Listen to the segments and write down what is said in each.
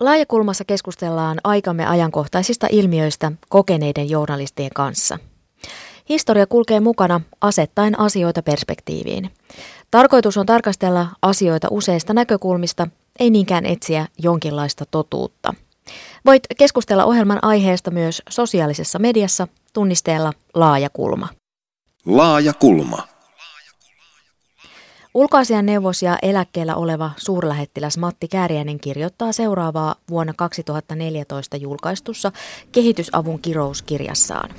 Laajakulmassa keskustellaan aikamme ajankohtaisista ilmiöistä kokeneiden journalistien kanssa. Historia kulkee mukana asettaen asioita perspektiiviin. Tarkoitus on tarkastella asioita useista näkökulmista, ei niinkään etsiä jonkinlaista totuutta. Voit keskustella ohjelman aiheesta myös sosiaalisessa mediassa tunnisteella Laajakulma. Laajakulma. Ulkoasian neuvos ja eläkkeellä oleva suurlähettiläs Matti Kääriäinen kirjoittaa seuraavaa vuonna 2014 julkaistussa kehitysavun kirouskirjassaan.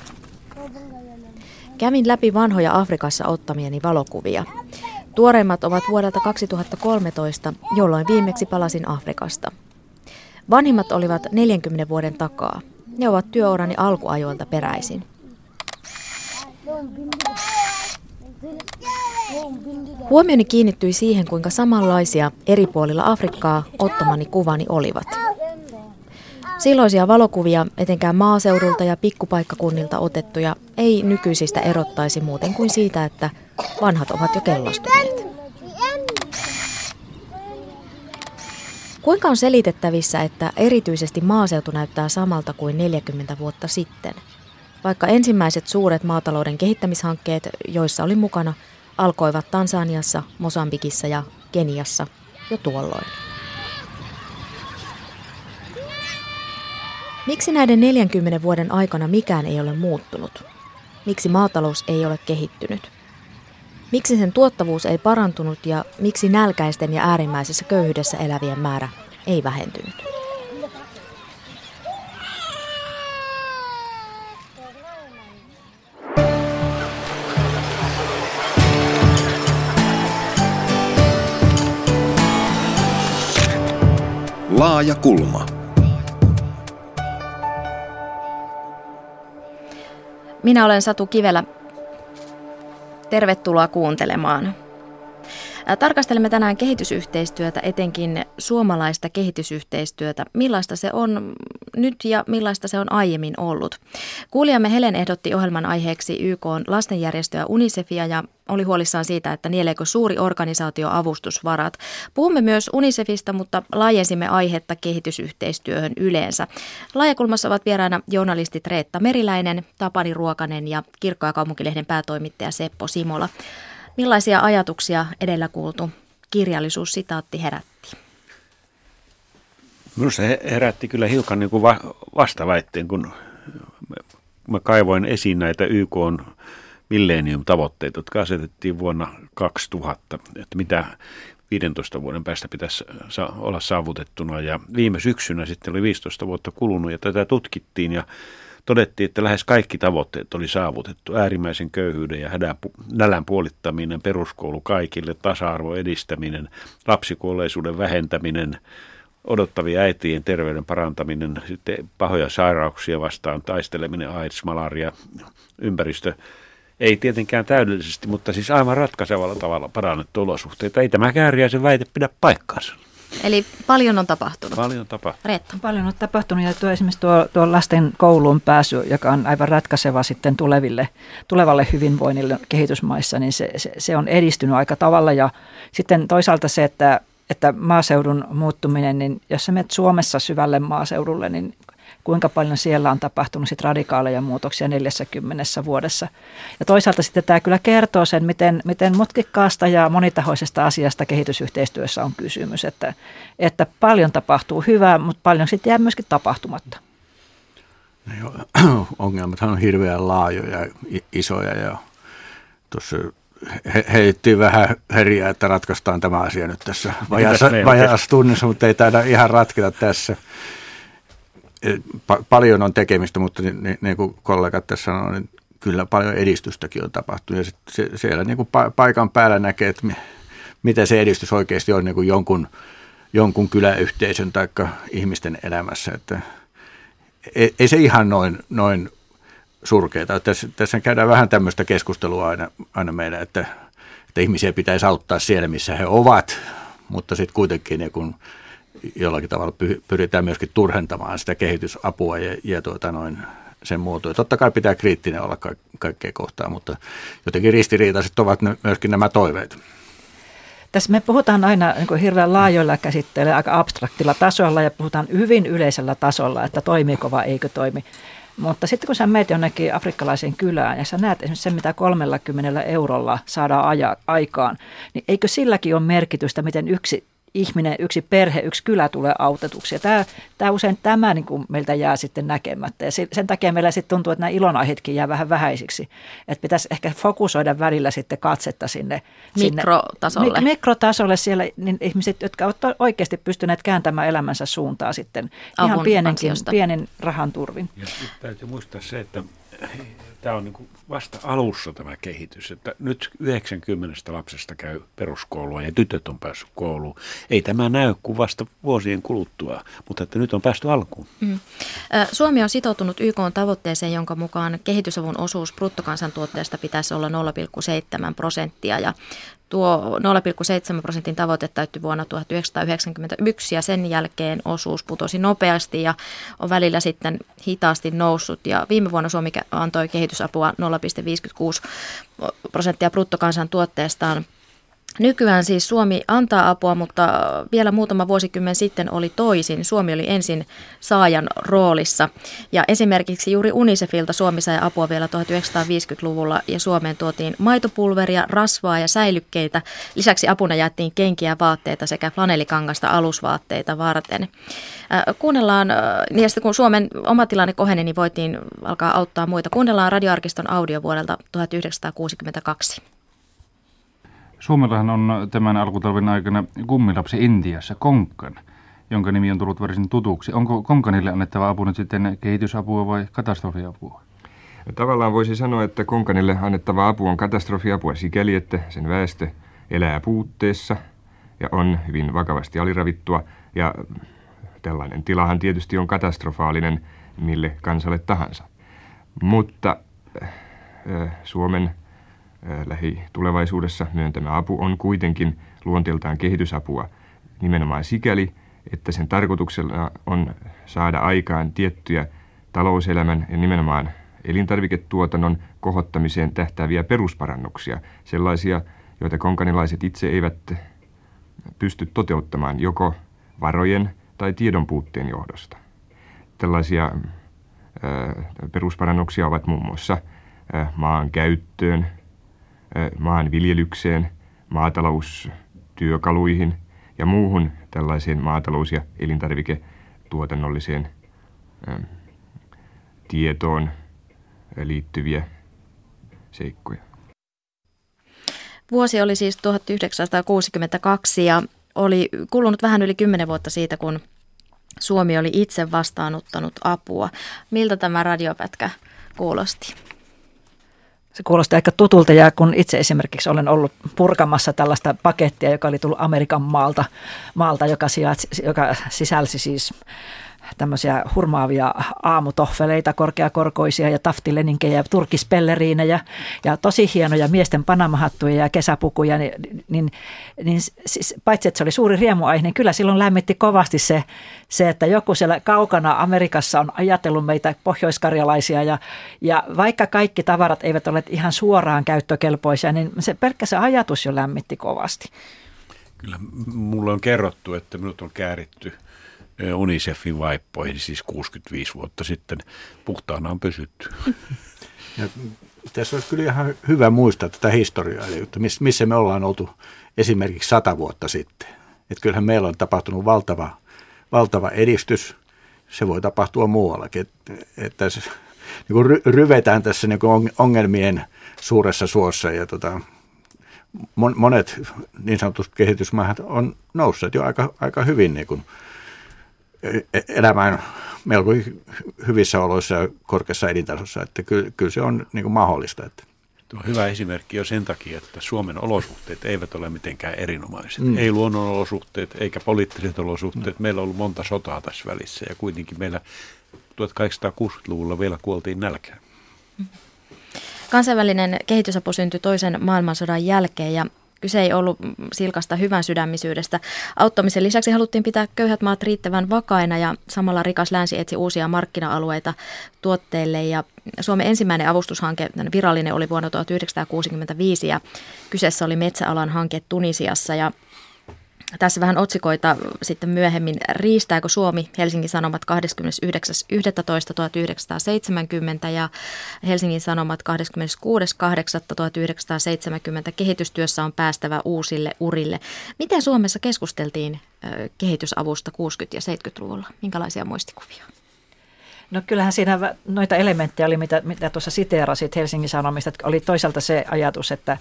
Kävin läpi vanhoja Afrikassa ottamieni valokuvia. Tuoreimmat ovat vuodelta 2013, jolloin viimeksi palasin Afrikasta. Vanhimmat olivat 40 vuoden takaa. Ne ovat työurani alkuajoilta peräisin. Huomioni kiinnittyi siihen, kuinka samanlaisia eri puolilla Afrikkaa ottamani kuvani olivat. Silloisia valokuvia, etenkään maaseudulta ja pikkupaikkakunnilta otettuja, ei nykyisistä erottaisi muuten kuin siitä, että vanhat ovat jo kellastuneet. Kuinka on selitettävissä, että erityisesti maaseutu näyttää samalta kuin 40 vuotta sitten? Vaikka ensimmäiset suuret maatalouden kehittämishankkeet, joissa oli mukana, alkoivat Tansaniassa, Mosambikissa ja Keniassa jo tuolloin. Miksi näiden 40 vuoden aikana mikään ei ole muuttunut? Miksi maatalous ei ole kehittynyt? Miksi sen tuottavuus ei parantunut ja miksi nälkäisten ja äärimmäisessä köyhyydessä elävien määrä ei vähentynyt? Laaja kulma. Minä olen Satu Kivelä. Tervetuloa kuuntelemaan. Tarkastelemme tänään kehitysyhteistyötä, etenkin suomalaista kehitysyhteistyötä. Millaista se on nyt ja millaista se on aiemmin ollut. Kuulijamme Helen ehdotti ohjelman aiheeksi YK lastenjärjestöä UNICEFia ja oli huolissaan siitä, että nieleekö suuri organisaatio avustusvarat. Puhumme myös UNICEFista, mutta laajensimme aihetta kehitysyhteistyöhön yleensä. Laajakulmassa ovat vieraana journalistit Reetta Meriläinen, Tapani Ruokanen ja Kirkko- ja kaupunkilehden päätoimittaja Seppo Simola. Millaisia ajatuksia edellä kuultu kirjallisuussitaatti herätti? Minusta se herätti kyllä hiukan niin kuin vastaväitteen, kun mä kaivoin esiin näitä YK millennium-tavoitteita, jotka asetettiin vuonna 2000, että mitä 15 vuoden päästä pitäisi olla saavutettuna. Ja viime syksynä sitten oli 15 vuotta kulunut ja tätä tutkittiin ja todettiin, että lähes kaikki tavoitteet oli saavutettu. Äärimmäisen köyhyyden ja hädän, nälän puolittaminen, peruskoulu kaikille, tasa-arvo edistäminen, lapsikuolleisuuden vähentäminen, odottavia äitien terveyden parantaminen, sitten pahoja sairauksia vastaan taisteleminen, AIDS, malaria, ympäristö. Ei tietenkään täydellisesti, mutta siis aivan ratkaisevalla tavalla parannettu olosuhteita. Ei tämä kääriäisen väite pidä paikkaansa. Eli paljon on tapahtunut. Paljon on tapahtunut. Reetta. Paljon on tapahtunut ja tuo esimerkiksi tuo, tuo lasten kouluun pääsy, joka on aivan ratkaiseva sitten tuleville, tulevalle hyvinvoinnille kehitysmaissa, niin se, se, se on edistynyt aika tavalla. Ja sitten toisaalta se, että että maaseudun muuttuminen, niin jos sä menet Suomessa syvälle maaseudulle, niin kuinka paljon siellä on tapahtunut sit radikaaleja muutoksia 40 vuodessa. Ja toisaalta sitten tämä kyllä kertoo sen, miten, miten mutkikkaasta ja monitahoisesta asiasta kehitysyhteistyössä on kysymys, että, että paljon tapahtuu hyvää, mutta paljon sitten jää myöskin tapahtumatta. No ongelmat on hirveän laajoja, isoja ja tuossa he, heittiin vähän heriä, että ratkaistaan tämä asia nyt tässä vajaassa tunnissa, mutta ei taida ihan ratketa tässä. Pa- paljon on tekemistä, mutta niin, niin, niin kuin kollegat tässä sanoivat, niin kyllä paljon edistystäkin on tapahtunut. Ja sit se, siellä niin kuin pa- paikan päällä näkee, että mitä se edistys oikeasti on niin kuin jonkun, jonkun kyläyhteisön tai ihmisten elämässä. Että ei, ei se ihan noin, noin surkeita. Tässä, tässä käydään vähän tämmöistä keskustelua aina, aina meidän, että, että ihmisiä pitäisi auttaa siellä, missä he ovat, mutta sitten kuitenkin niin kun jollakin tavalla pyritään myöskin turhentamaan sitä kehitysapua ja, ja tuota noin, sen muotoja. Totta kai pitää kriittinen olla ka- kaikkea kohtaa, mutta jotenkin ristiriitaiset ovat myöskin nämä toiveet. Tässä me puhutaan aina niin kuin hirveän laajoilla käsitteillä, aika abstraktilla tasolla ja puhutaan hyvin yleisellä tasolla, että toimiiko vai eikö toimi. Mutta sitten kun sä meet jonnekin afrikkalaiseen kylään ja sä näet esimerkiksi sen, mitä 30 eurolla saadaan aja, aikaan, niin eikö silläkin ole merkitystä, miten yksi ihminen, yksi perhe, yksi kylä tulee autetuksi. Ja tämä, tämä usein tämä niin kuin meiltä jää sitten näkemättä. Ja sen takia meillä sitten tuntuu, että nämä ilonaiheetkin jää vähän vähäisiksi. Että pitäisi ehkä fokusoida välillä sitten katsetta sinne. Mikrotasolle. Sinne, mikrotasolle siellä niin ihmiset, jotka ovat oikeasti pystyneet kääntämään elämänsä suuntaa sitten Avun ihan pienenkin, pienen rahan turvin. Ja täytyy muistaa se, että tämä on niin vasta alussa tämä kehitys, että nyt 90 lapsesta käy peruskoulua ja tytöt on päässyt kouluun. Ei tämä näy kuin vasta vuosien kuluttua, mutta että nyt on päästy alkuun. Mm. Suomi on sitoutunut YK tavoitteeseen, jonka mukaan kehitysavun osuus bruttokansantuotteesta pitäisi olla 0,7 prosenttia ja Tuo 0,7 prosentin tavoite täyttyi vuonna 1991 ja sen jälkeen osuus putosi nopeasti ja on välillä sitten hitaasti noussut. Ja viime vuonna Suomi antoi kehitysapua 0,56 prosenttia bruttokansantuotteestaan Nykyään siis Suomi antaa apua, mutta vielä muutama vuosikymmen sitten oli toisin. Suomi oli ensin saajan roolissa. Ja esimerkiksi juuri Unicefilta Suomi sai apua vielä 1950-luvulla ja Suomeen tuotiin maitopulveria, rasvaa ja säilykkeitä. Lisäksi apuna jaettiin kenkiä, vaatteita sekä flanellikangasta alusvaatteita varten. Äh, kuunnellaan, niin sitten kun Suomen oma tilanne koheni, niin voitiin alkaa auttaa muita. Kuunnellaan radioarkiston audio vuodelta 1962. Suomellahan on tämän alkutalven aikana kummilapsi Intiassa, Konkkan, jonka nimi on tullut varsin tutuksi. Onko Konkanille annettava apu nyt sitten kehitysapua vai katastrofiapua? Tavallaan voisi sanoa, että Konkanille annettava apu on katastrofiapua sikäli, että sen väestö elää puutteessa ja on hyvin vakavasti aliravittua. Ja tällainen tilahan tietysti on katastrofaalinen mille kansalle tahansa. Mutta äh, Suomen lähitulevaisuudessa myöntämä apu on kuitenkin luonteeltaan kehitysapua nimenomaan sikäli, että sen tarkoituksella on saada aikaan tiettyjä talouselämän ja nimenomaan elintarviketuotannon kohottamiseen tähtääviä perusparannuksia, sellaisia, joita konkanilaiset itse eivät pysty toteuttamaan joko varojen tai tiedon puutteen johdosta. Tällaisia perusparannuksia ovat muun muassa maan käyttöön, maanviljelykseen, maataloustyökaluihin ja muuhun tällaiseen maatalous- ja elintarviketuotannolliseen tietoon liittyviä seikkoja. Vuosi oli siis 1962 ja oli kulunut vähän yli kymmenen vuotta siitä, kun Suomi oli itse vastaanottanut apua. Miltä tämä radiopätkä kuulosti? Se kuulosti aika tutulta ja kun itse esimerkiksi olen ollut purkamassa tällaista pakettia, joka oli tullut Amerikan maalta, maalta joka, sijaitsi, joka sisälsi siis tämmöisiä hurmaavia aamutohveleita, korkeakorkoisia ja taftileninkejä ja turkispelleriinejä ja tosi hienoja miesten panamahattuja ja kesäpukuja, niin, niin, niin siis, paitsi että se oli suuri riemuaihe, niin kyllä silloin lämmitti kovasti se, se, että joku siellä kaukana Amerikassa on ajatellut meitä pohjoiskarjalaisia ja, ja vaikka kaikki tavarat eivät ole ihan suoraan käyttökelpoisia, niin se pelkkä se ajatus jo lämmitti kovasti. Kyllä mulle on kerrottu, että minut on kääritty – Unicefin vaippoihin siis 65 vuotta sitten. Puhtaana on pysytty. Ja tässä olisi kyllä ihan hyvä muistaa tätä historiaa, eli missä me ollaan oltu esimerkiksi sata vuotta sitten. Että kyllähän meillä on tapahtunut valtava, valtava edistys. Se voi tapahtua muuallakin. Että, se, niin kuin ryvetään tässä niin kuin ongelmien suuressa suossa ja tota, monet niin sanotut kehitysmaat on nousseet jo aika, aika hyvin niin kuin elämään melko hyvissä oloissa ja korkeassa elintasossa, että kyllä, kyllä se on niin kuin mahdollista. Että. Tuo on hyvä esimerkki jo sen takia, että Suomen olosuhteet eivät ole mitenkään erinomaiset. Mm. Ei luonnonolosuhteet eikä poliittiset olosuhteet. Mm. Meillä on ollut monta sotaa tässä välissä ja kuitenkin meillä 1860-luvulla vielä kuoltiin nälkään. Kansainvälinen kehitysapu syntyi toisen maailmansodan jälkeen ja Kyse ei ollut silkasta hyvän sydämisyydestä. Auttamisen lisäksi haluttiin pitää köyhät maat riittävän vakaina ja samalla rikas länsi etsi uusia markkina-alueita tuotteille. Ja Suomen ensimmäinen avustushanke, virallinen, oli vuonna 1965 ja kyseessä oli metsäalan hanke Tunisiassa ja Tässä vähän otsikoita sitten myöhemmin. Riistääkö Suomi Helsingin Sanomat 29.11.1970 ja Helsingin Sanomat 26.8.1970 kehitystyössä on päästävä uusille urille. Miten Suomessa keskusteltiin kehitysavusta 60- ja 70-luvulla? Minkälaisia muistikuvia? No kyllähän siinä noita elementtejä oli, mitä, mitä tuossa siteerasit Helsingin Sanomista. Oli toisaalta se ajatus, että,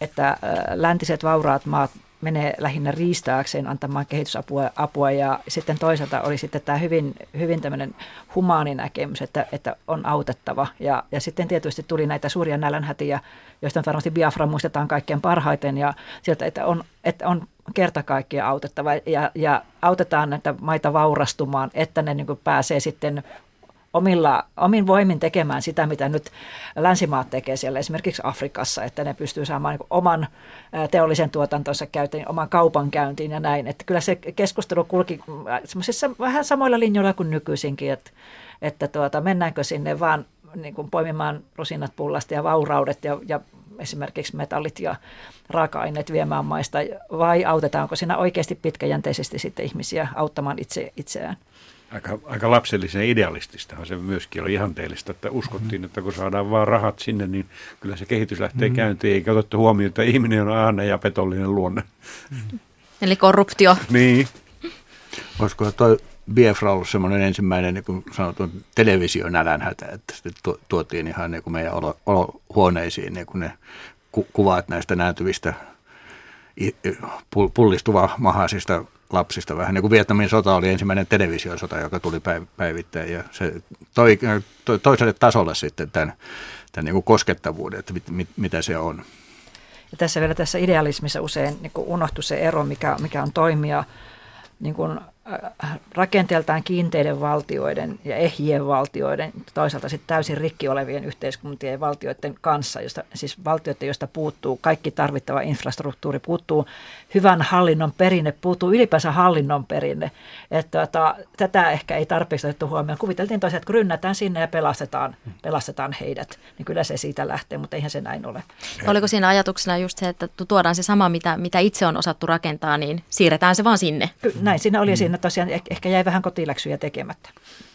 että läntiset vauraat maat menee lähinnä riistääkseen antamaan kehitysapua apua, ja sitten toisaalta oli sitten tämä hyvin, hyvin tämmöinen humaani näkemys, että, että on autettava. Ja, ja sitten tietysti tuli näitä suuria nälänhätiä, joista varmasti Biafra muistetaan kaikkein parhaiten, ja sieltä, että on, että on kerta kaikkiaan autettava. Ja, ja autetaan näitä maita vaurastumaan, että ne niin pääsee sitten omilla, omin voimin tekemään sitä, mitä nyt länsimaat tekee siellä esimerkiksi Afrikassa, että ne pystyy saamaan niin oman teollisen tuotantonsa käyttöön, oman kaupan käyntiin ja näin. Että kyllä se keskustelu kulki vähän samoilla linjoilla kuin nykyisinkin, että, että tuota, mennäänkö sinne vaan niin kuin poimimaan rusinat pullasta ja vauraudet ja, ja esimerkiksi metallit ja raaka-aineet viemään maista, vai autetaanko siinä oikeasti pitkäjänteisesti sitten ihmisiä auttamaan itse, itseään? Aika, aika lapsellisen idealististahan se myöskin oli ihanteellista, että uskottiin, mm-hmm. että kun saadaan vaan rahat sinne, niin kyllä se kehitys lähtee mm-hmm. käyntiin, eikä otettu huomioon, että ihminen on aina ja petollinen luonne. Mm-hmm. Eli korruptio. niin. Olisiko tuo Biafra ollut semmoinen ensimmäinen niin kuin sanotun televisionälänhätä, että sitten tuotiin ihan niin kuin meidän olo, olohuoneisiin niin kuin ne ku, kuvat näistä nääntyvistä pullistuva mahaisista lapsista vähän niin kuin Vietnamin sota oli ensimmäinen televisiosota, joka tuli päivittäin ja se toi, toi toiselle tasolle sitten tämän, tämän niin kuin koskettavuuden, että mit, mit, mitä se on. Ja tässä vielä tässä idealismissa usein niin unohtui se ero, mikä, mikä on toimia niin kuin rakenteeltaan kiinteiden valtioiden ja ehjien valtioiden, toisaalta sitten täysin rikki olevien yhteiskuntien ja valtioiden kanssa, josta, siis valtioiden, joista puuttuu kaikki tarvittava infrastruktuuri, puuttuu hyvän hallinnon perinne, puuttuu ylipäänsä hallinnon perinne. Että tota, tätä ehkä ei tarpeeksi otettu huomioon. Kuviteltiin tosiaan, että kun rynnätään sinne ja pelastetaan, pelastetaan heidät, niin kyllä se siitä lähtee, mutta eihän se näin ole. Oliko siinä ajatuksena just se, että tuodaan se sama, mitä, mitä itse on osattu rakentaa, niin siirretään se vaan sinne? Näin siinä oli siinä tosiaan ehkä jäi vähän kotiläksyjä tekemättä.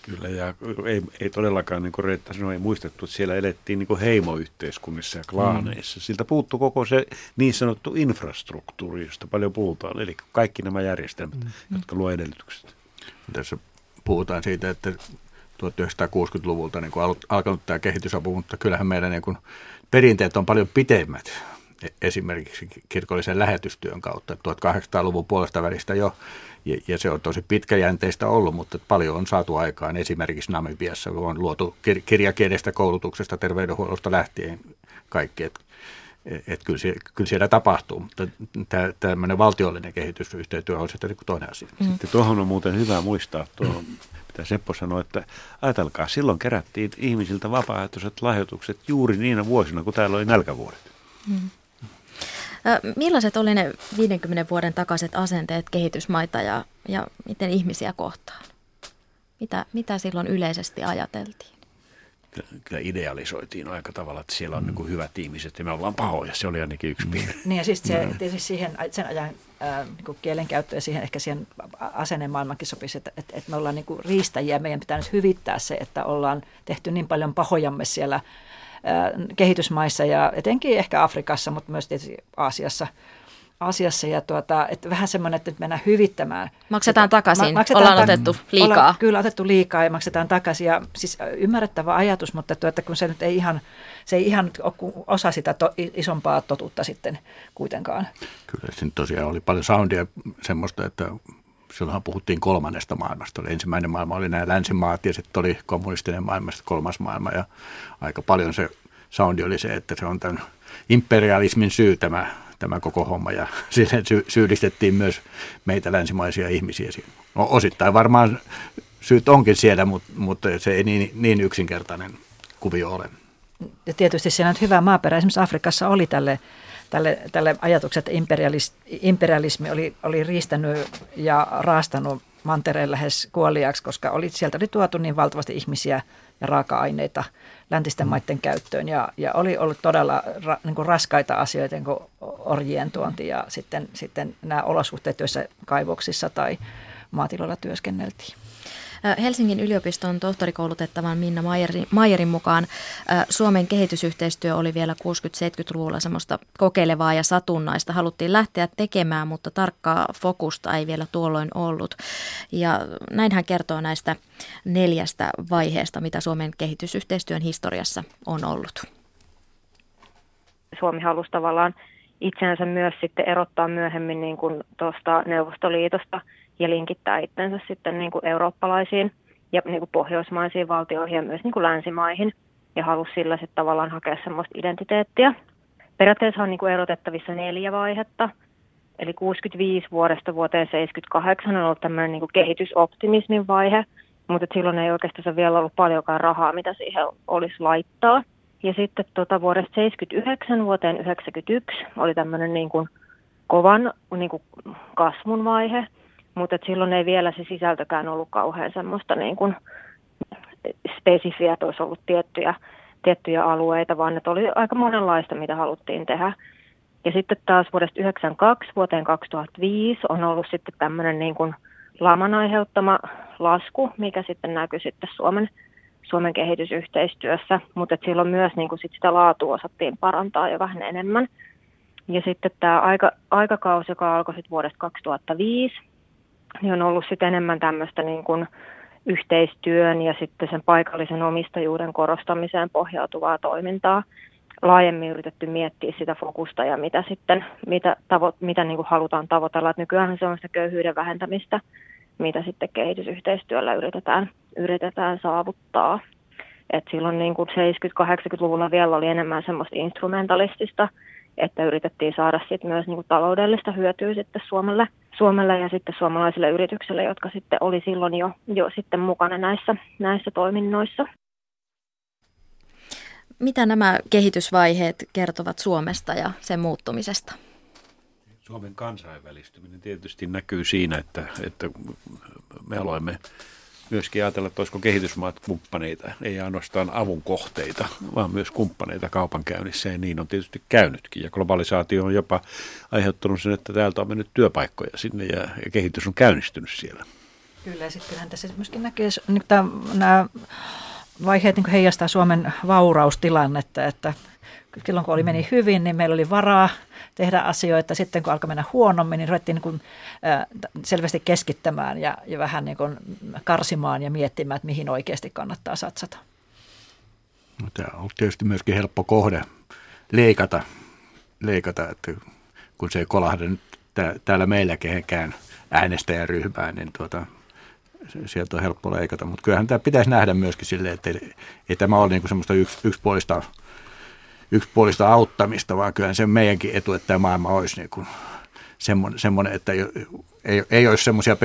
Kyllä, ja ei, ei todellakaan, niin kuin Reetta sanoi, ei muistettu, että siellä elettiin niin kuin heimoyhteiskunnissa ja klaaneissa. Mm. Siltä puuttuu koko se niin sanottu infrastruktuuri, josta paljon puhutaan, eli kaikki nämä järjestelmät, mm. jotka luo edellytykset. Tässä puhutaan siitä, että 1960-luvulta niin alkanut tämä kehitysapu, mutta kyllähän meidän niin kuin perinteet on paljon pitemmät esimerkiksi kirkollisen lähetystyön kautta 1800-luvun puolesta välistä jo ja, ja se on tosi pitkäjänteistä ollut, mutta paljon on saatu aikaan esimerkiksi Namibiassa, kun on luotu kir- kirjakielestä koulutuksesta, terveydenhuollosta lähtien kaikki. Että et kyllä, se, kyllä siellä tapahtuu, mutta tämmöinen valtiollinen kehitysyhteistyö on sitten niin toinen asia. Mm. Sitten tuohon on muuten hyvä muistaa, tuohon, mitä Seppo sanoi, että ajatelkaa, silloin kerättiin ihmisiltä vapaaehtoiset lahjoitukset juuri niinä vuosina, kun täällä oli nälkävuodet. Mm. Millaiset oli ne 50 vuoden takaiset asenteet kehitysmaita ja, ja miten ihmisiä kohtaan? Mitä, mitä silloin yleisesti ajateltiin? Kyllä idealisoitiin aika tavalla, että siellä on mm. niin hyvät ihmiset ja me ollaan pahoja. Se oli ainakin yksi piirre. Niin ja siis se, mm. tietysti siihen, sen ajan äh, niin kielenkäyttö ja siihen ehkä siihen asennemaailmankin sopisi, että, että, että me ollaan niin riistäjiä. Meidän pitää nyt hyvittää se, että ollaan tehty niin paljon pahojamme siellä kehitysmaissa ja etenkin ehkä Afrikassa, mutta myös tietysti Aasiassa. Aasiassa ja tuota, että vähän semmoinen, että nyt mennään hyvittämään. Maksetaan takaisin, ma- maksetaan ollaan ta- otettu liikaa. Ollaan, kyllä otettu liikaa ja maksetaan takaisin. Ja siis ymmärrettävä ajatus, mutta tuota, kun se nyt ei ihan, se ei ihan ole osa sitä to, isompaa totuutta sitten kuitenkaan. Kyllä siinä tosiaan oli paljon soundia semmoista, että silloinhan puhuttiin kolmannesta maailmasta. Oli ensimmäinen maailma oli nämä länsimaat ja sitten oli kommunistinen maailma, kolmas maailma ja aika paljon se soundi oli se, että se on tämän imperialismin syy tämä, tämä koko homma ja siihen sy- syyllistettiin myös meitä länsimaisia ihmisiä. No, osittain varmaan syyt onkin siellä, mutta, mutta se ei niin, niin yksinkertainen kuvio ole. Ja tietysti siinä on hyvä maaperä. Esimerkiksi Afrikassa oli tälle tälle, tälle ajatukset, että imperialismi oli, oli riistänyt ja raastanut mantereen lähes kuoliaksi, koska oli, sieltä oli tuotu niin valtavasti ihmisiä ja raaka-aineita läntisten mm. maiden käyttöön. Ja, ja oli ollut todella ra, niin kuin raskaita asioita, niin kuin orjien tuonti ja sitten, sitten nämä olosuhteet, joissa kaivoksissa tai maatiloilla työskenneltiin. Helsingin yliopiston tohtorikoulutettavan Minna Mayerin mukaan Suomen kehitysyhteistyö oli vielä 60-70-luvulla semmoista kokeilevaa ja satunnaista. Haluttiin lähteä tekemään, mutta tarkkaa fokusta ei vielä tuolloin ollut. Ja näin hän kertoo näistä neljästä vaiheesta, mitä Suomen kehitysyhteistyön historiassa on ollut. Suomi halusi tavallaan itseänsä myös sitten erottaa myöhemmin niin kuin tuosta Neuvostoliitosta – ja linkittää itsensä sitten niin kuin eurooppalaisiin ja niin kuin pohjoismaisiin valtioihin ja myös niin kuin länsimaihin ja halusi sillä sitten tavallaan hakea semmoista identiteettiä. Periaatteessa on niin kuin erotettavissa neljä vaihetta, eli 65 vuodesta vuoteen 78 on ollut tämmöinen niin kuin kehitysoptimismin vaihe, mutta silloin ei oikeastaan vielä ollut paljonkaan rahaa, mitä siihen olisi laittaa. Ja sitten tuota, vuodesta 79 vuoteen 91 oli tämmöinen niin kuin kovan niin kuin kasvun vaihe, mutta silloin ei vielä se sisältökään ollut kauhean semmoista niin kuin spesifiä, että olisi ollut tiettyjä, tiettyjä alueita, vaan että oli aika monenlaista, mitä haluttiin tehdä. Ja sitten taas vuodesta 1992 vuoteen 2005 on ollut sitten tämmöinen niin kuin laman aiheuttama lasku, mikä sitten näkyy sitten Suomen, Suomen kehitysyhteistyössä, mutta silloin myös niin kuin sit sitä laatua osattiin parantaa jo vähän enemmän. Ja sitten tämä aika, aikakausi, joka alkoi sitten vuodesta 2005, niin on ollut sitten enemmän tämmöistä niin kuin yhteistyön ja sitten sen paikallisen omistajuuden korostamiseen pohjautuvaa toimintaa. Laajemmin yritetty miettiä sitä fokusta ja mitä sitten, mitä, tavo, mitä niin kuin halutaan tavoitella. Et nykyään se on sitä köyhyyden vähentämistä, mitä sitten kehitysyhteistyöllä yritetään, yritetään saavuttaa. Et silloin niin kuin 70-80-luvulla vielä oli enemmän semmoista instrumentalistista, että yritettiin saada sit myös niin kuin taloudellista hyötyä sitten Suomelle – Suomelle ja sitten suomalaisille yrityksille, jotka sitten oli silloin jo, jo sitten mukana näissä, näissä toiminnoissa. Mitä nämä kehitysvaiheet kertovat Suomesta ja sen muuttumisesta? Suomen kansainvälistyminen tietysti näkyy siinä, että, että me olemme myöskin ajatella, että olisiko kehitysmaat kumppaneita, ei ainoastaan avun kohteita, vaan myös kumppaneita kaupankäynnissä, ja niin on tietysti käynytkin. Ja globalisaatio on jopa aiheuttanut sen, että täältä on mennyt työpaikkoja sinne, ja, ja kehitys on käynnistynyt siellä. Kyllä, ja sittenhän tässä myöskin näkee, nyt nämä vaiheet niin heijastaa Suomen vauraustilannetta, että silloin kun oli meni hyvin, niin meillä oli varaa tehdä asioita. Sitten kun alkoi mennä huonommin, niin ruvettiin niin kuin, äh, selvästi keskittämään ja, ja vähän niin kuin karsimaan ja miettimään, että mihin oikeasti kannattaa satsata. No, tämä on tietysti myöskin helppo kohde leikata, leikata että kun se ei kolahda nyt täällä meillä kehenkään äänestäjäryhmään, niin tuota, sieltä on helppo leikata. Mutta kyllähän tämä pitäisi nähdä myöskin silleen, että ei, ei tämä ole niin semmoista yks, yksipuolista yksipuolista auttamista, vaan kyllä se meidänkin etu, että tämä maailma olisi niin kuin semmoinen, semmoinen, että ei, ei, ei olisi semmoisia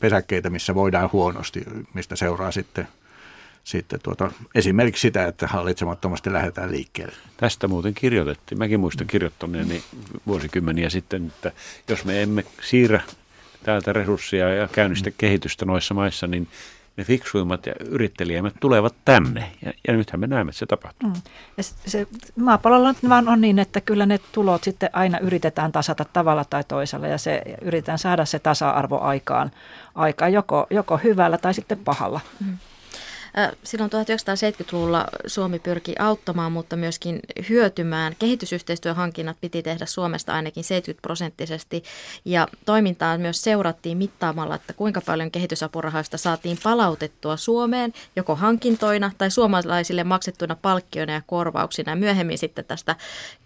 pesäkkeitä, missä voidaan huonosti, mistä seuraa sitten, sitten tuota, esimerkiksi sitä, että hallitsemattomasti lähdetään liikkeelle. Tästä muuten kirjoitettiin. Mäkin muistan kirjoittaneeni vuosikymmeniä sitten, että jos me emme siirrä täältä resursseja ja käynnistä kehitystä noissa maissa, niin – ne fiksuimmat ja yrittelijämmät tulevat tänne. Ja, ja nythän me näemme, että se tapahtuu. Mm. Ja se, maapallolla nyt vaan on niin, että kyllä ne tulot sitten aina yritetään tasata tavalla tai toisella. Ja se yritetään saada se tasa-arvo aikaan, aikaan joko, joko hyvällä tai sitten pahalla. Mm. Silloin 1970-luvulla Suomi pyrki auttamaan, mutta myöskin hyötymään. Kehitysyhteistyöhankinnat piti tehdä Suomesta ainakin 70 prosenttisesti ja toimintaa myös seurattiin mittaamalla, että kuinka paljon kehitysapurahoista saatiin palautettua Suomeen joko hankintoina tai suomalaisille maksettuina palkkioina ja korvauksina. Ja myöhemmin sitten tästä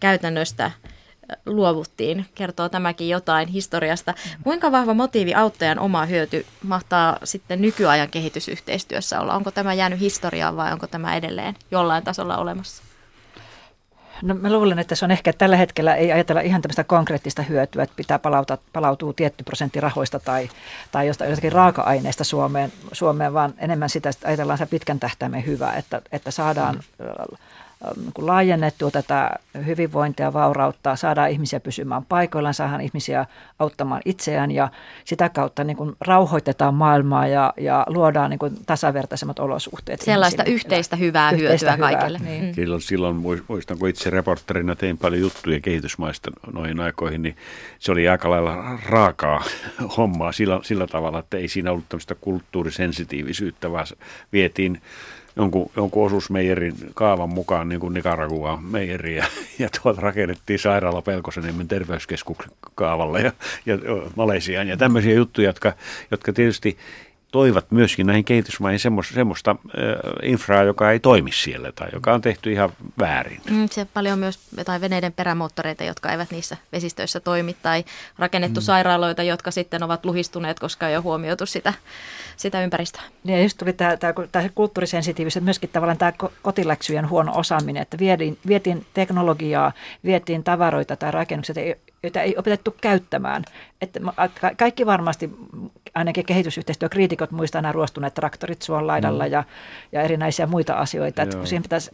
käytännöstä luovuttiin. Kertoo tämäkin jotain historiasta. Kuinka vahva motiivi auttajan oma hyöty mahtaa sitten nykyajan kehitysyhteistyössä olla? Onko tämä jäänyt historiaan vai onko tämä edelleen jollain tasolla olemassa? No mä luulen, että se on ehkä tällä hetkellä ei ajatella ihan tämmöistä konkreettista hyötyä, että pitää palauta, palautua tietty prosentti rahoista tai, tai jostain, jostakin raaka-aineista Suomeen, Suomeen, vaan enemmän sitä, että ajatellaan se pitkän tähtäimen hyvää, että, että saadaan mm laajennettua tätä hyvinvointia ja vaurautta, saadaan ihmisiä pysymään paikoillaan, saadaan ihmisiä auttamaan itseään ja sitä kautta niin kuin rauhoitetaan maailmaa ja, ja luodaan niin kuin tasavertaisemmat olosuhteet. Sellaista ihmisille. yhteistä hyvää yhteistä hyötyä hyvää, kaikille. Niin. Mm. Silloin, silloin muistan, kun itse reporterina tein paljon juttuja kehitysmaista noihin aikoihin, niin se oli aika lailla raakaa hommaa sillä, sillä tavalla, että ei siinä ollut tämmöistä kulttuurisensitiivisyyttä, vaan vietiin jonkun, jonkun osuusmeijerin kaavan mukaan niin kuin Nicaragua meijeriä ja tuolta rakennettiin sairaala Pelkoseniemen terveyskeskuksen kaavalle ja, ja Malesiaan ja tämmöisiä juttuja, jotka, jotka tietysti toivat myöskin näihin kehitysmaihin semmoista, semmoista infraa, joka ei toimi siellä tai joka on tehty ihan väärin. Mm, se paljon myös tai veneiden perämoottoreita, jotka eivät niissä vesistöissä toimi tai rakennettu mm. sairaaloita, jotka sitten ovat luhistuneet, koska ei ole huomioitu sitä, sitä ympäristöä. Ja just tuli tämä, tämä, tämä kulttuurisensitiivisyys, myöskin tavallaan tämä kotiläksyjen huono osaaminen, että vietiin, vietiin teknologiaa, vietiin tavaroita tai rakennukset, joita ei opetettu käyttämään. Että kaikki varmasti, ainakin kehitysyhteistyökriitikot muistaa nämä ruostuneet traktorit suon laidalla mm. ja, ja erinäisiä muita asioita. Että siihen pitäisi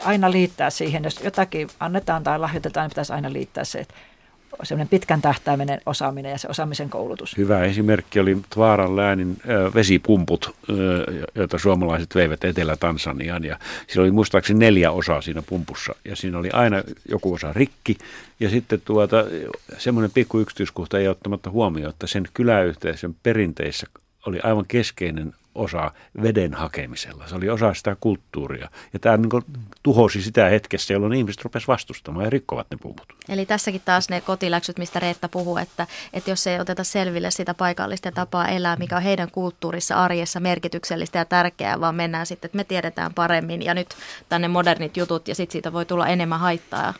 aina liittää siihen, jos jotakin annetaan tai lahjoitetaan, niin pitäisi aina liittää se, että semmoinen pitkän tähtäimen osaaminen ja se osaamisen koulutus. Hyvä esimerkki oli Tvaaran läänin vesipumput, joita suomalaiset veivät Etelä-Tansaniaan. Ja siinä oli muistaakseni neljä osaa siinä pumpussa ja siinä oli aina joku osa rikki. Ja sitten tuota, semmoinen pikku yksityiskohta ei ottamatta huomioon, että sen kyläyhteisön perinteissä oli aivan keskeinen osa veden hakemisella. Se oli osa sitä kulttuuria. Ja tämä niin tuhosi sitä hetkessä, jolloin ihmiset rupesivat vastustamaan ja rikkovat ne pumput. Eli tässäkin taas ne kotiläksyt, mistä Reetta puhuu, että, että jos ei oteta selville sitä paikallista tapaa elää, mikä on heidän kulttuurissa, arjessa merkityksellistä ja tärkeää, vaan mennään sitten, että me tiedetään paremmin ja nyt tänne modernit jutut ja sitten siitä voi tulla enemmän haittaa.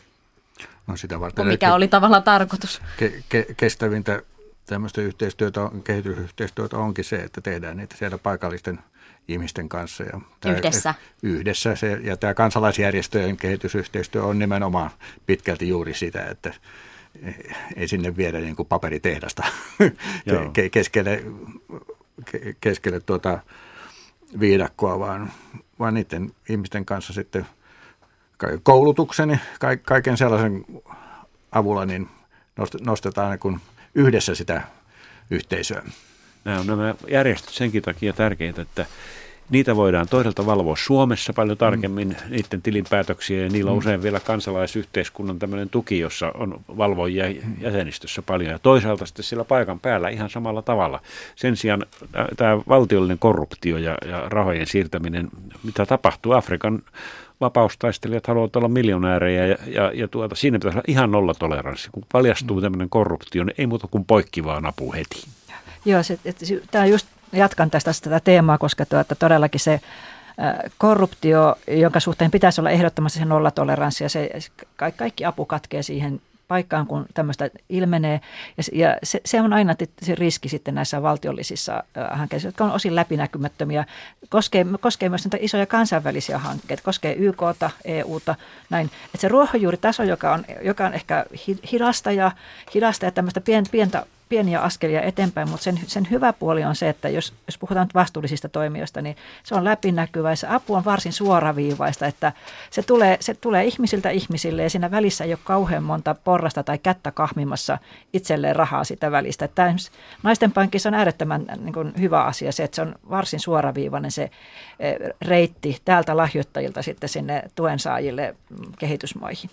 No sitä varten mikä oli tavallaan tarkoitus. Ke- ke- kestävintä tämmöistä yhteistyötä, kehitysyhteistyötä onkin se, että tehdään niitä siellä paikallisten ihmisten kanssa. Ja tämä, yhdessä. Yhdessä. Se, ja tämä kansalaisjärjestöjen kehitysyhteistyö on nimenomaan pitkälti juuri sitä, että ei sinne viedä niin kuin paperitehdasta keskelle, keskelle tuota viidakkoa, vaan, vaan niiden ihmisten kanssa sitten koulutukseni, kaiken sellaisen avulla niin nostetaan niin kuin – yhdessä sitä yhteisöä. Nämä on nämä järjestöt senkin takia tärkeitä, että niitä voidaan toisaalta valvoa Suomessa paljon tarkemmin, mm. niiden tilinpäätöksiä, ja niillä on mm. usein vielä kansalaisyhteiskunnan tämmöinen tuki, jossa on valvojia jäsenistössä paljon, ja toisaalta sitten sillä paikan päällä ihan samalla tavalla. Sen sijaan tämä valtiollinen korruptio ja, ja rahojen siirtäminen, mitä tapahtuu Afrikan vapaustaistelijat haluavat olla miljonäärejä ja, ja, ja tuota, siinä pitäisi olla ihan nolla toleranssi. Kun paljastuu tämmöinen korruptio, niin ei muuta kuin poikkivaan apu heti. Joo, se, tämä just jatkan tästä tätä teemaa, koska tuota, todellakin se korruptio, jonka suhteen pitäisi olla ehdottomasti se nollatoleranssi ja se, kaikki apu katkee siihen paikkaan, kun tämmöistä ilmenee. Ja, ja se, se on aina se riski sitten näissä valtiollisissa hankkeissa, jotka on osin läpinäkymättömiä. Koskee, koskee myös näitä isoja kansainvälisiä hankkeita, koskee YKta, EUta, näin. Että se ruohonjuuritaso, joka on, joka on ehkä hidasta ja, hidasta ja tämmöistä pientä pieniä askelia eteenpäin, mutta sen, sen hyvä puoli on se, että jos, jos puhutaan vastuullisista toimijoista, niin se on läpinäkyvä ja se apu on varsin suoraviivaista, että se tulee, se tulee ihmisiltä ihmisille ja siinä välissä ei ole kauhean monta porrasta tai kättä kahmimassa itselleen rahaa sitä välistä. Että naisten pankissa on äärettömän niin kuin, hyvä asia se, että se on varsin suoraviivainen se eh, reitti täältä lahjoittajilta sitten sinne tuensaajille mm, kehitysmaihin.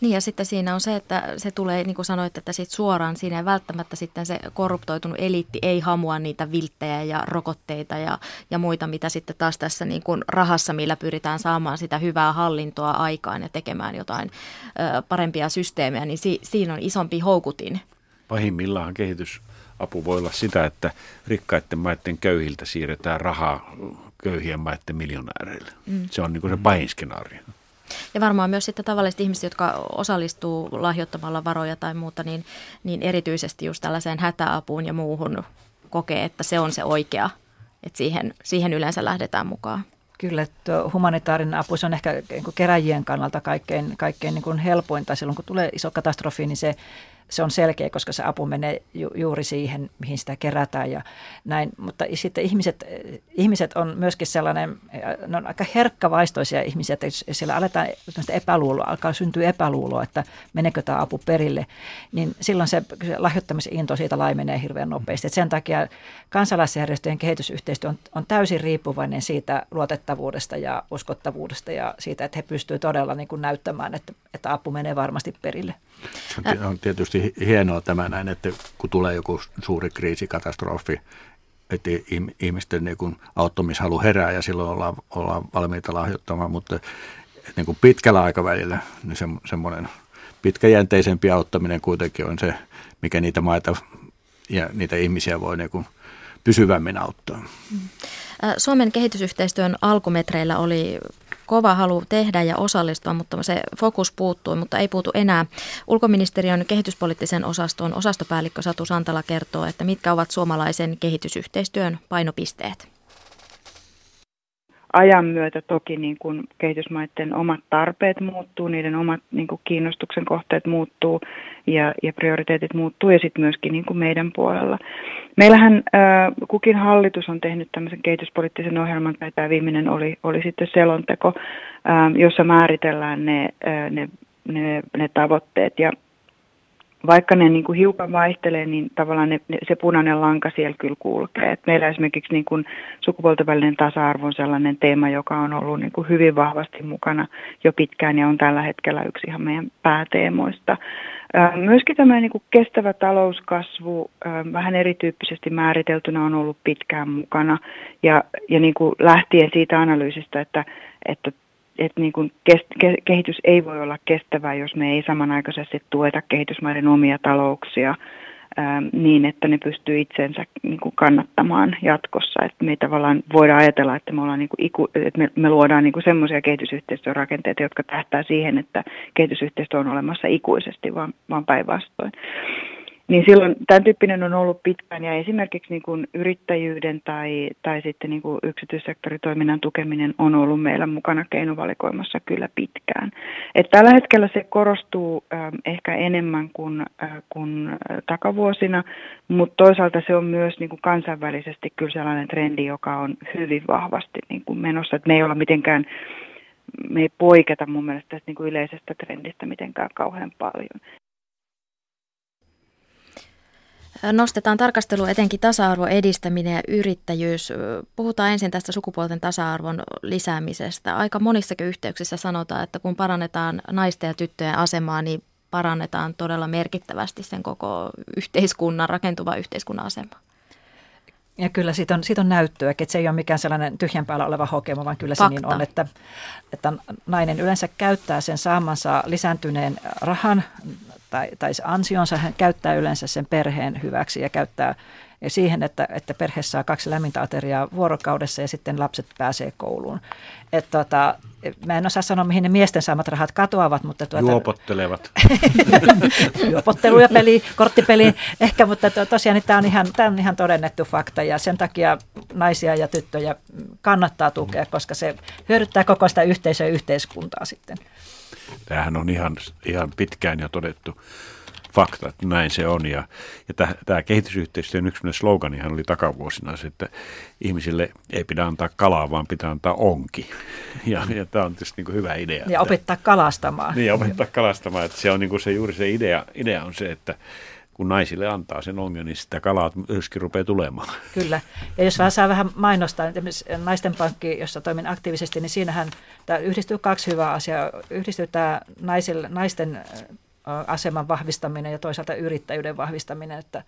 Niin ja sitten siinä on se, että se tulee, niin kuin sanoit, että sit suoraan siinä ei välttämättä sitten se korruptoitunut eliitti ei hamua niitä vilttejä ja rokotteita ja, ja muita, mitä sitten taas tässä niin kuin rahassa, millä pyritään saamaan sitä hyvää hallintoa aikaan ja tekemään jotain ö, parempia systeemejä, niin si, siinä on isompi houkutin. Pahimmillaan kehitysapu voi olla sitä, että rikkaiden maiden köyhiltä siirretään rahaa köyhien maiden miljonääreille. Mm. Se on niin kuin se pahin skenaario. Ja varmaan myös sitten tavalliset ihmiset, jotka osallistuu lahjoittamalla varoja tai muuta, niin, niin erityisesti just tällaiseen hätäapuun ja muuhun kokee, että se on se oikea, että siihen, siihen yleensä lähdetään mukaan. Kyllä, tuo humanitaarinen apu se on ehkä niin keräjien kannalta kaikkein, kaikkein niin kuin helpointa. Silloin kun tulee iso katastrofi, niin se se on selkeä, koska se apu menee ju, juuri siihen, mihin sitä kerätään ja näin. Mutta sitten ihmiset, ihmiset on myöskin sellainen, ne on aika herkkävaistoisia ihmisiä, että jos siellä aletaan epäluuloa, alkaa syntyä epäluuloa, että menekö tämä apu perille, niin silloin se, se lahjoittamisen into siitä laimenee hirveän nopeasti. Et sen takia kansalaisjärjestöjen kehitysyhteistyö on, on täysin riippuvainen siitä luotettavuudesta ja uskottavuudesta ja siitä, että he pystyvät todella niin kuin näyttämään, että, että apu menee varmasti perille. On tietysti hienoa tämä näin, että kun tulee joku suuri kriisi, katastrofi, että ihmisten niin kuin auttamishalu herää ja silloin ollaan, ollaan valmiita lahjoittamaan, mutta niin kuin pitkällä aikavälillä niin se, semmoinen pitkäjänteisempi auttaminen kuitenkin on se, mikä niitä maita ja niitä ihmisiä voi niin kuin pysyvämmin auttaa. Mm. Suomen kehitysyhteistyön alkumetreillä oli kova halu tehdä ja osallistua, mutta se fokus puuttui, mutta ei puutu enää. Ulkoministeriön kehityspoliittisen osaston osastopäällikkö Satu Santala kertoo, että mitkä ovat suomalaisen kehitysyhteistyön painopisteet ajan myötä toki niin kuin kehitysmaiden omat tarpeet muuttuu, niiden omat niin kuin kiinnostuksen kohteet muuttuu ja, ja prioriteetit muuttuu ja sitten myöskin niin kuin meidän puolella. Meillähän äh, kukin hallitus on tehnyt tämmöisen kehityspoliittisen ohjelman, tai tämä viimeinen oli, oli sitten selonteko, äh, jossa määritellään ne, äh, ne, ne, ne tavoitteet ja vaikka ne niin kuin hiukan vaihtelee, niin tavallaan ne, ne, se punainen lanka siellä kyllä kulkee. Et meillä esimerkiksi niin kuin sukupuolten välinen tasa-arvo on sellainen teema, joka on ollut niin kuin hyvin vahvasti mukana jo pitkään ja on tällä hetkellä yksi ihan meidän pääteemoista. Myöskin tämä niin kuin kestävä talouskasvu vähän erityyppisesti määriteltynä on ollut pitkään mukana ja, ja niin kuin lähtien siitä analyysistä, että, että että niin kuin kehitys ei voi olla kestävää, jos me ei samanaikaisesti tueta kehitysmaiden omia talouksia ää, niin, että ne pystyy itsensä niin kuin kannattamaan jatkossa. Että me tavallaan voidaan ajatella, että me, ollaan niin kuin iku, että me, me luodaan niin kuin semmoisia kehitysyhteistyön rakenteita, jotka tähtää siihen, että kehitysyhteistyö on olemassa ikuisesti, vaan, vaan päinvastoin. Niin silloin tämän tyyppinen on ollut pitkään ja esimerkiksi niin kuin yrittäjyyden tai, tai sitten niin kuin yksityissektoritoiminnan tukeminen on ollut meillä mukana keinovalikoimassa kyllä pitkään. Et tällä hetkellä se korostuu äh, ehkä enemmän kuin, äh, kuin takavuosina, mutta toisaalta se on myös niin kuin kansainvälisesti kyllä sellainen trendi, joka on hyvin vahvasti niin kuin menossa. Et me ei olla mitenkään me ei poiketa mun mielestä tästä niin kuin yleisestä trendistä mitenkään kauhean paljon. Nostetaan tarkastelu etenkin tasa-arvon edistäminen ja yrittäjyys. Puhutaan ensin tästä sukupuolten tasa-arvon lisäämisestä. Aika monissakin yhteyksissä sanotaan, että kun parannetaan naisten ja tyttöjen asemaa, niin parannetaan todella merkittävästi sen koko yhteiskunnan, rakentuva yhteiskunnan asemaa. Ja kyllä siitä on, siitä on näyttöä, että se ei ole mikään sellainen tyhjän päällä oleva hokema, vaan kyllä Fakta. se niin on, että, että nainen yleensä käyttää sen saamansa lisääntyneen rahan tai, tai ansionsa hän käyttää yleensä sen perheen hyväksi ja käyttää ja siihen, että, että perhe saa kaksi lämmintä ateriaa vuorokaudessa ja sitten lapset pääsee kouluun. Et tota, mä en osaa sanoa, mihin ne miesten saamat rahat katoavat. Mutta tuota, Juopottelevat. Juopottelu ja peli, korttipeli ehkä, mutta to, tosiaan niin tämä on, ihan, tämä on ihan todennettu fakta ja sen takia naisia ja tyttöjä kannattaa tukea, koska se hyödyttää koko sitä yhteisöä ja yhteiskuntaa sitten. Tämähän on ihan, ihan pitkään jo todettu fakta, että näin se on. Ja, ja tämä kehitysyhteistyön yksi sloganihan oli takavuosina se, että ihmisille ei pidä antaa kalaa, vaan pitää antaa onki. Ja, ja tämä on tietysti niin hyvä idea. Ja opettaa kalastamaan. Niin, opettaa kalastamaan. Että se on niin kuin se, juuri se idea, idea on se, että kun naisille antaa sen ongelman, niin sitä kalaa myöskin rupeaa tulemaan. Kyllä. Ja jos saa vähän mainostaa, esimerkiksi Naisten pankki, jossa toimin aktiivisesti, niin siinähän tämä yhdistyy kaksi hyvää asiaa. Yhdistyy tämä naisille, naisten aseman vahvistaminen ja toisaalta yrittäjyyden vahvistaminen, että,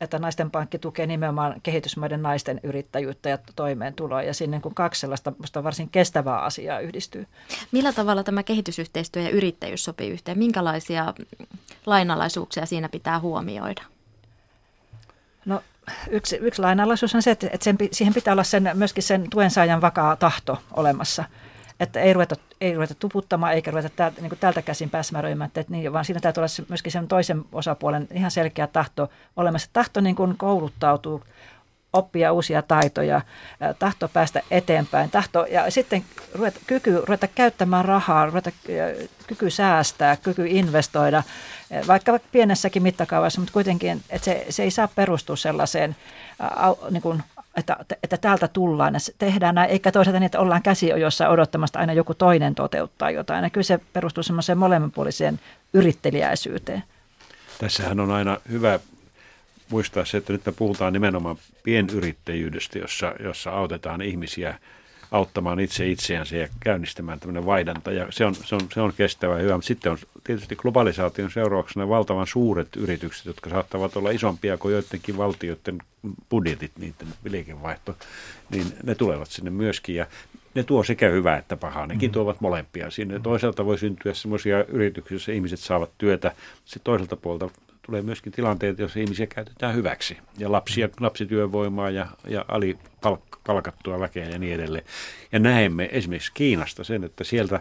että naisten pankki tukee nimenomaan kehitysmaiden naisten yrittäjyyttä ja toimeentuloa ja sinne kun kaksi sellaista varsin kestävää asiaa yhdistyy. Millä tavalla tämä kehitysyhteistyö ja yrittäjyys sopii yhteen? Minkälaisia lainalaisuuksia siinä pitää huomioida? No yksi, yksi lainalaisuus on se, että, että sen, siihen pitää olla sen, myöskin sen tuensaajan vakaa tahto olemassa – että ei ruveta, ei ruveta tuputtamaan eikä ruveta täältä, niin täältä käsin pääsmäröimään, että niin, vaan siinä täytyy olla myöskin sen toisen osapuolen ihan selkeä tahto olemassa. Tahto niin kuin kouluttautuu oppia uusia taitoja, tahto päästä eteenpäin, tahto ja sitten ruveta, kyky ruveta käyttämään rahaa, ruveta, kyky säästää, kyky investoida, vaikka pienessäkin mittakaavassa, mutta kuitenkin, että se, se ei saa perustua sellaiseen niin kuin että, että täältä tullaan ja tehdään näin, eikä toisaalta niin, että ollaan käsiojossa odottamasta aina joku toinen toteuttaa jotain. Ja kyllä se perustuu semmoiseen molemminpuoliseen yrittelijäisyyteen. Tässähän on aina hyvä muistaa se, että nyt me puhutaan nimenomaan pienyrittäjyydestä, jossa, jossa autetaan ihmisiä auttamaan itse itseänsä ja käynnistämään tämmöinen vaihdanta. Ja se on, se on, se on kestävä ja hyvä, mutta sitten on tietysti globalisaation seurauksena valtavan suuret yritykset, jotka saattavat olla isompia kuin joidenkin valtioiden budjetit, niiden liikevaihto, niin ne tulevat sinne myöskin. Ja ne tuo sekä hyvää että pahaa. Nekin mm. tuovat molempia sinne. Toisaalta voi syntyä sellaisia yrityksiä, joissa ihmiset saavat työtä. Sitten toiselta puolelta tulee myöskin tilanteita, joissa ihmisiä käytetään hyväksi. Ja lapsia, lapsityövoimaa ja, ja alipalkattua väkeä ja niin edelleen. Ja näemme esimerkiksi Kiinasta sen, että sieltä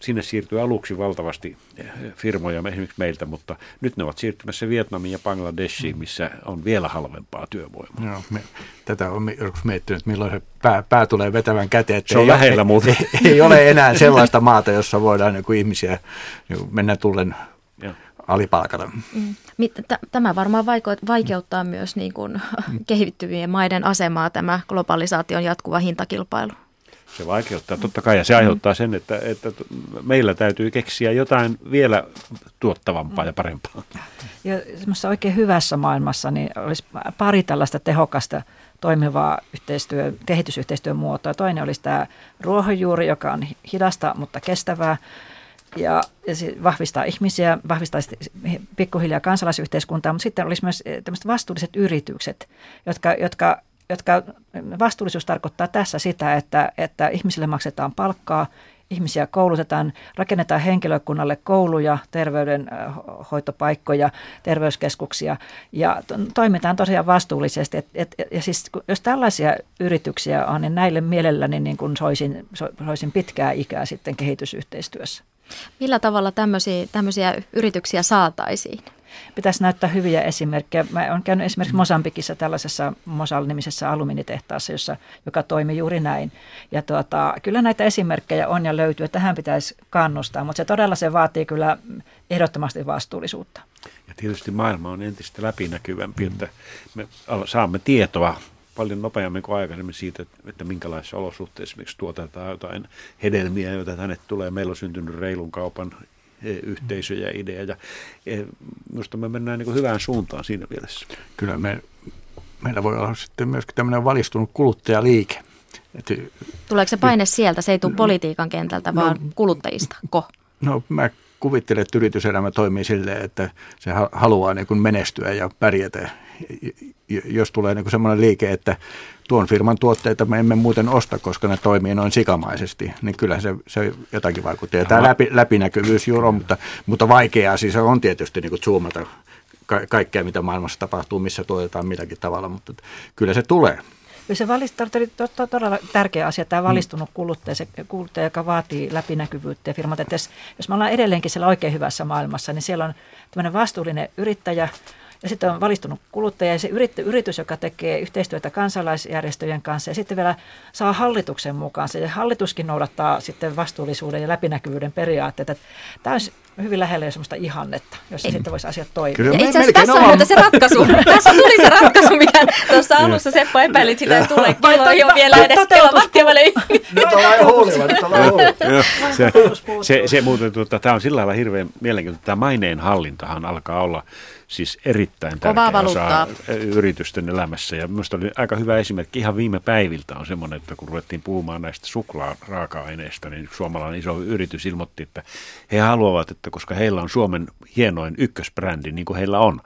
sinne siirtyy aluksi valtavasti eh, firmoja esimerkiksi meiltä, mutta nyt ne ovat siirtymässä Vietnamiin ja Bangladeshiin, missä on vielä halvempaa työvoimaa. Joo, me, tätä on joskus miettinyt, milloin se pää, pää tulee vetävän käteen. Se on ei lähellä ole, Ei, ei ole enää sellaista maata, jossa voidaan niin kuin ihmisiä niin mennä tullen alipalkata. Mm. Tämä varmaan vaikeuttaa myös niin kuin kehittyvien maiden asemaa, tämä globalisaation jatkuva hintakilpailu. Se vaikeuttaa totta kai ja se aiheuttaa sen, että, että meillä täytyy keksiä jotain vielä tuottavampaa ja parempaa. Ja semmoisessa oikein hyvässä maailmassa niin olisi pari tällaista tehokasta toimivaa yhteistyö, kehitysyhteistyön muotoa. Toinen olisi tämä ruohonjuuri, joka on hidasta, mutta kestävää ja, se vahvistaa ihmisiä, vahvistaa pikkuhiljaa kansalaisyhteiskuntaa, mutta sitten olisi myös eh, tämmöiset vastuulliset yritykset, jotka, jotka, jotka vastuullisuus tarkoittaa tässä sitä, että, että ihmisille maksetaan palkkaa, ihmisiä koulutetaan, rakennetaan henkilökunnalle kouluja, terveydenhoitopaikkoja, terveyskeskuksia ja toimitaan tosiaan vastuullisesti. Et, et, ja siis, jos tällaisia yrityksiä on, niin näille mielelläni niin kuin soisin, soisin pitkää ikää sitten kehitysyhteistyössä. Millä tavalla tämmöisiä, tämmöisiä yrityksiä saataisiin? Pitäisi näyttää hyviä esimerkkejä. Mä olen käynyt esimerkiksi Mosambikissa tällaisessa Mosal-nimisessä alumiinitehtaassa, jossa, joka toimii juuri näin. Ja tuota, kyllä näitä esimerkkejä on ja löytyy, että tähän pitäisi kannustaa, mutta se todella se vaatii kyllä ehdottomasti vastuullisuutta. Ja tietysti maailma on entistä läpinäkyvämpi, että me saamme tietoa paljon nopeammin kuin aikaisemmin siitä, että minkälaisissa olosuhteissa esimerkiksi tuotetaan jotain hedelmiä, joita tänne tulee. Meillä on syntynyt reilun kaupan e, yhteisö ja idea. Ja e, minusta me mennään niin hyvään suuntaan siinä mielessä. Kyllä me, meillä voi olla sitten myöskin tämmöinen valistunut kuluttajaliike. Että, Tuleeko se paine sieltä? Se ei tule no, politiikan kentältä, no, vaan kuluttajista? Ko? No mä kuvittelen, että yrityselämä toimii silleen, että se haluaa niin kuin menestyä ja pärjätä jos tulee niin semmoinen liike, että tuon firman tuotteita me emme muuten osta, koska ne toimii noin sikamaisesti, niin kyllä se, se jotakin vaikuttaa. Tämä läpi, läpinäkyvyys juuri on, mutta, mutta vaikeaa siis on tietysti niin zoomata ka- kaikkea, mitä maailmassa tapahtuu, missä tuotetaan milläkin tavalla, mutta kyllä se tulee. Se valistunut oli todella tärkeä asia, tämä valistunut kuluttaja, se kuluttaja, joka vaatii läpinäkyvyyttä ja firmat. Että jos, me ollaan edelleenkin siellä oikein hyvässä maailmassa, niin siellä on tämmöinen vastuullinen yrittäjä, ja sitten on valistunut kuluttaja ja se yritys, joka tekee yhteistyötä kansalaisjärjestöjen kanssa ja sitten vielä saa hallituksen mukaan. Se hallituskin noudattaa sitten vastuullisuuden ja läpinäkyvyyden periaatteita. Tämä olisi hyvin lähellä jo sellaista ihannetta, jossa sitten voisi asiat toimia. Kyllä, itse asiassa tässä on muuten se ratkaisu. tässä tuli se ratkaisu, mikä tuossa alussa Seppo epäili, että sitä ei tule. Kello ei ole vielä edes kello. Nyt ollaan jo huulilla, nyt ollaan Se, se, se muuten, tuota, tämä on sillä lailla hirveän mielenkiintoista. Tämä maineen hallintahan alkaa olla siis erittäin tärkeä osa yritysten elämässä. Ja minusta oli aika hyvä esimerkki ihan viime päiviltä on semmoinen, että kun ruvettiin puhumaan näistä suklaaraaka-aineista, niin suomalainen iso yritys ilmoitti, että he haluavat, että koska heillä on Suomen hienoin ykkösbrändi, niin kuin heillä on,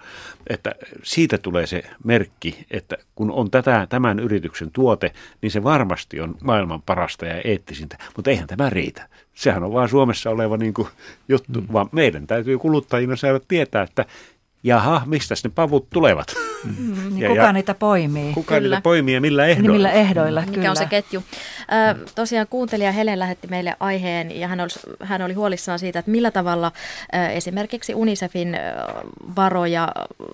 että siitä tulee se merkki, että kun on tätä, tämän yrityksen tuote, niin se varmasti on maailman parasta ja eettisintä, mutta eihän tämä riitä. Sehän on vaan Suomessa oleva niin kuin juttu, mm. vaan meidän täytyy kuluttajina saada tietää, että jaha, mistä ne pavut tulevat? Mm, niin kuka ja, niitä poimii? Kuka kyllä. niitä poimii ja millä ehdoilla? Niin millä ehdoilla, Mikä kyllä. on se ketju? Äh, tosiaan kuuntelija Helen lähetti meille aiheen ja hän oli, hän oli huolissaan siitä, että millä tavalla äh, esimerkiksi UNICEFin varoja,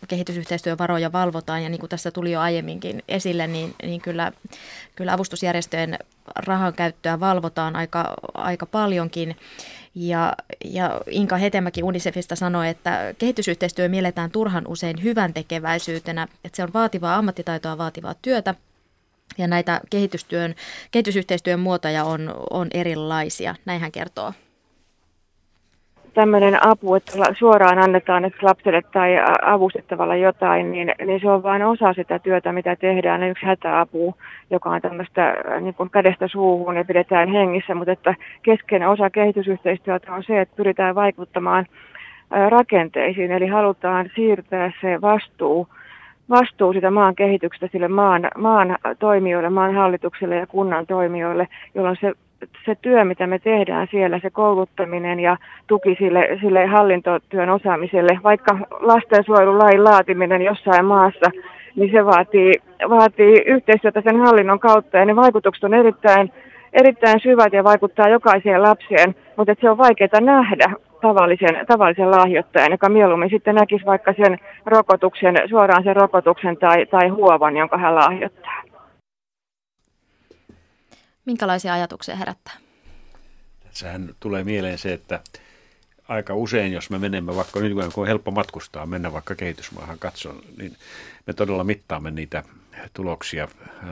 kehitysyhteistyövaroja valvotaan ja niin kuin tässä tuli jo aiemminkin esille, niin, niin kyllä, kyllä avustusjärjestöjen rahan käyttöä valvotaan aika, aika paljonkin. Ja, ja Inka Hetemäki Unicefista sanoi, että kehitysyhteistyö mielletään turhan usein hyvän tekeväisyytenä, että se on vaativaa ammattitaitoa vaativaa työtä, ja näitä kehitystyön, kehitysyhteistyön muotoja on, on erilaisia, näin hän kertoo tämmöinen apu, että suoraan annetaan että lapselle tai avustettavalla jotain, niin, niin se on vain osa sitä työtä, mitä tehdään. Yksi hätäapu, joka on tämmöistä niin kuin kädestä suuhun ja pidetään hengissä, mutta että keskeinen osa kehitysyhteistyötä on se, että pyritään vaikuttamaan rakenteisiin, eli halutaan siirtää se vastuu vastuu sitä maan kehityksestä sille maan, maan toimijoille, maan hallitukselle ja kunnan toimijoille, jolloin se se työ, mitä me tehdään siellä, se kouluttaminen ja tuki sille, sille hallintotyön osaamiselle, vaikka lastensuojelulain laatiminen jossain maassa, niin se vaatii, vaatii yhteistyötä sen hallinnon kautta ja ne vaikutukset on erittäin, erittäin syvät ja vaikuttaa jokaiseen lapseen, mutta se on vaikeaa nähdä tavallisen, tavallisen lahjoittajan, joka mieluummin sitten näkisi vaikka sen rokotuksen, suoraan sen rokotuksen tai, tai huovan, jonka hän lahjoittaa. Minkälaisia ajatuksia herättää? Tässähän tulee mieleen se, että aika usein, jos me menemme vaikka nyt kun on helppo matkustaa, mennä vaikka kehitysmaahan katsoa, niin me todella mittaamme niitä tuloksia.